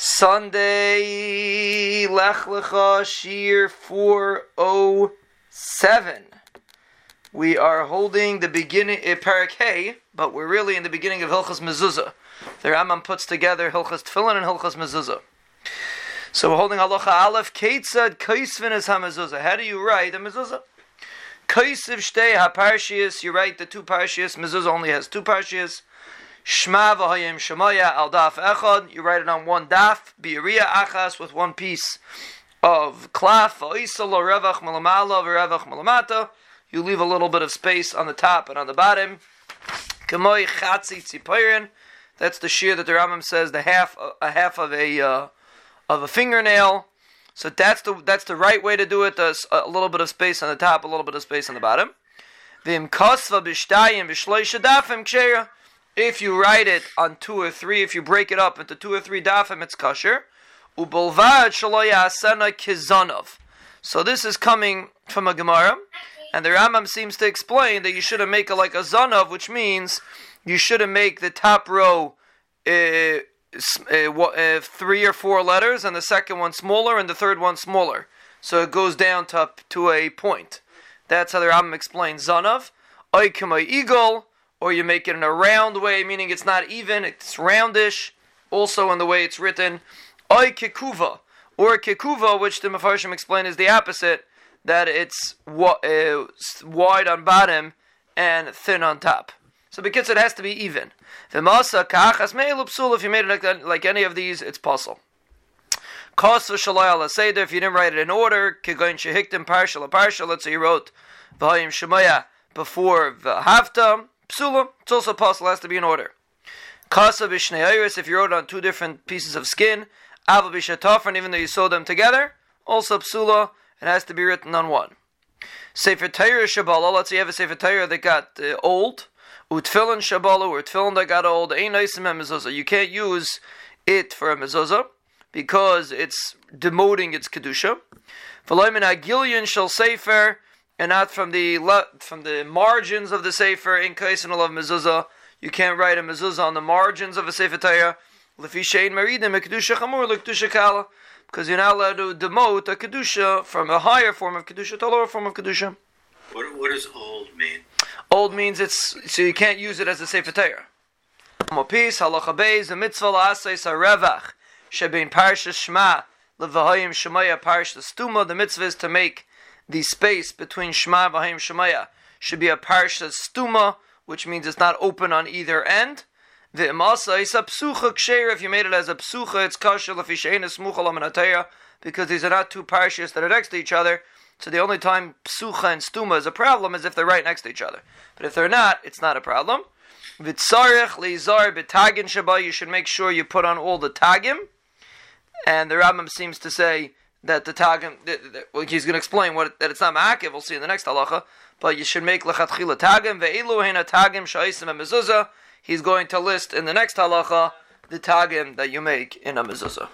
Sunday, Lech Lecha, Shir 407. We are holding the beginning, uh, Parak but we're really in the beginning of Hilchas Mezuzah. The Rambam puts together Hilchas Tefillin and Hilchas Mezuzah. So we're holding Halacha Aleph, Ketzad Kaisvin is HaMezuzah. How do you write a Mezuzah? Kaisiv Shtei HaParshias, you write the two Parshias. Mezuzah only has two Parshias. Shma v'hayim shemaya al daf echad. You write it on one daf. Bi'iriya achas with one piece of cloth. V'oisel revach malamala v'revach malamata. You leave a little bit of space on the top and on the bottom. K'moy chatzi tzipirin. That's the shear that the Rambam says the half a half of a uh, of a fingernail. So that's the that's the right way to do it. There's a little bit of space on the top, a little bit of space on the bottom. V'im kasva b'shtayim v'shloisha dafim. If you write it on two or three, if you break it up into two or three dafim, it's kosher. Ubulvad shaloya asana kizanov. So this is coming from a Gemara, and the Rambam seems to explain that you shouldn't make it like a zanov, which means you shouldn't make the top row uh, uh, uh, three or four letters, and the second one smaller, and the third one smaller. So it goes down to to a point. That's how the Rambam explains zanov. Oikama eagle or you make it in a round way, meaning it's not even, it's roundish, also in the way it's written. Oy kikuva, or kikuva, which the Mefarshim explain is the opposite, that it's uh, wide on bottom and thin on top. So because it has to be even. If you made it like, any of these, it's possible. Kos v'shalai ala seder, if you didn't write it in order, kigoin shehiktim partial partial, let's say you wrote v'hayim shemaya before v'havta, Psula, it's also possible, it has to be in order. Kasa b'shnei if you wrote on two different pieces of skin, ava b'shatafran, even though you sewed them together, also psula, it has to be written on one. Sefer Torah Shabbalah, let's say you have a Sefer Torah that got uh, old, utfilin Shabbalah, or tefillin that got old, ain't nice in mezuzah. You can't use it for a mezuzah because it's demoting its kedusha. V'loimin agilyon shel sefer, and not from the le- from the margins of the sefer in kaisin of mezuzah. You can't write a mezuzah on the margins of a sefer Torah. Lefi shein maridim kedusha chamur lekdusha kala, because you're not allowed to demote a kedusha from a higher form of kedusha to a lower form of kedusha. What, what does old mean? Old means it's so you can't use it as a sefer Torah. Mopis halacha beis the mitzvah la'asei sarevach shebein parshas shma levahayim shemaya parshas stuma. The mitzvah is to make the space between Shema Vahim Shemaya should be a parsha stuma, which means it's not open on either end. The imasa is a psucha ksher. If you made it as a psucha, it's kasher lefishein smucha because these are not two parshas that are next to each other. So the only time psucha and stuma is a problem is if they're right next to each other. But if they're not, it's not a problem. Vitzarech leizar betagin shaba. You should make sure you put on all the tagim. And the Rambam seems to say that the tagim, well, he's going to explain what that it's not ma'akiv. We'll see in the next halacha. But you should make lechatchila tagim ve'ilu hena tagim sha'isim a mezuzah. He's going to list in the next halacha the tagim that you make in a mezuzah.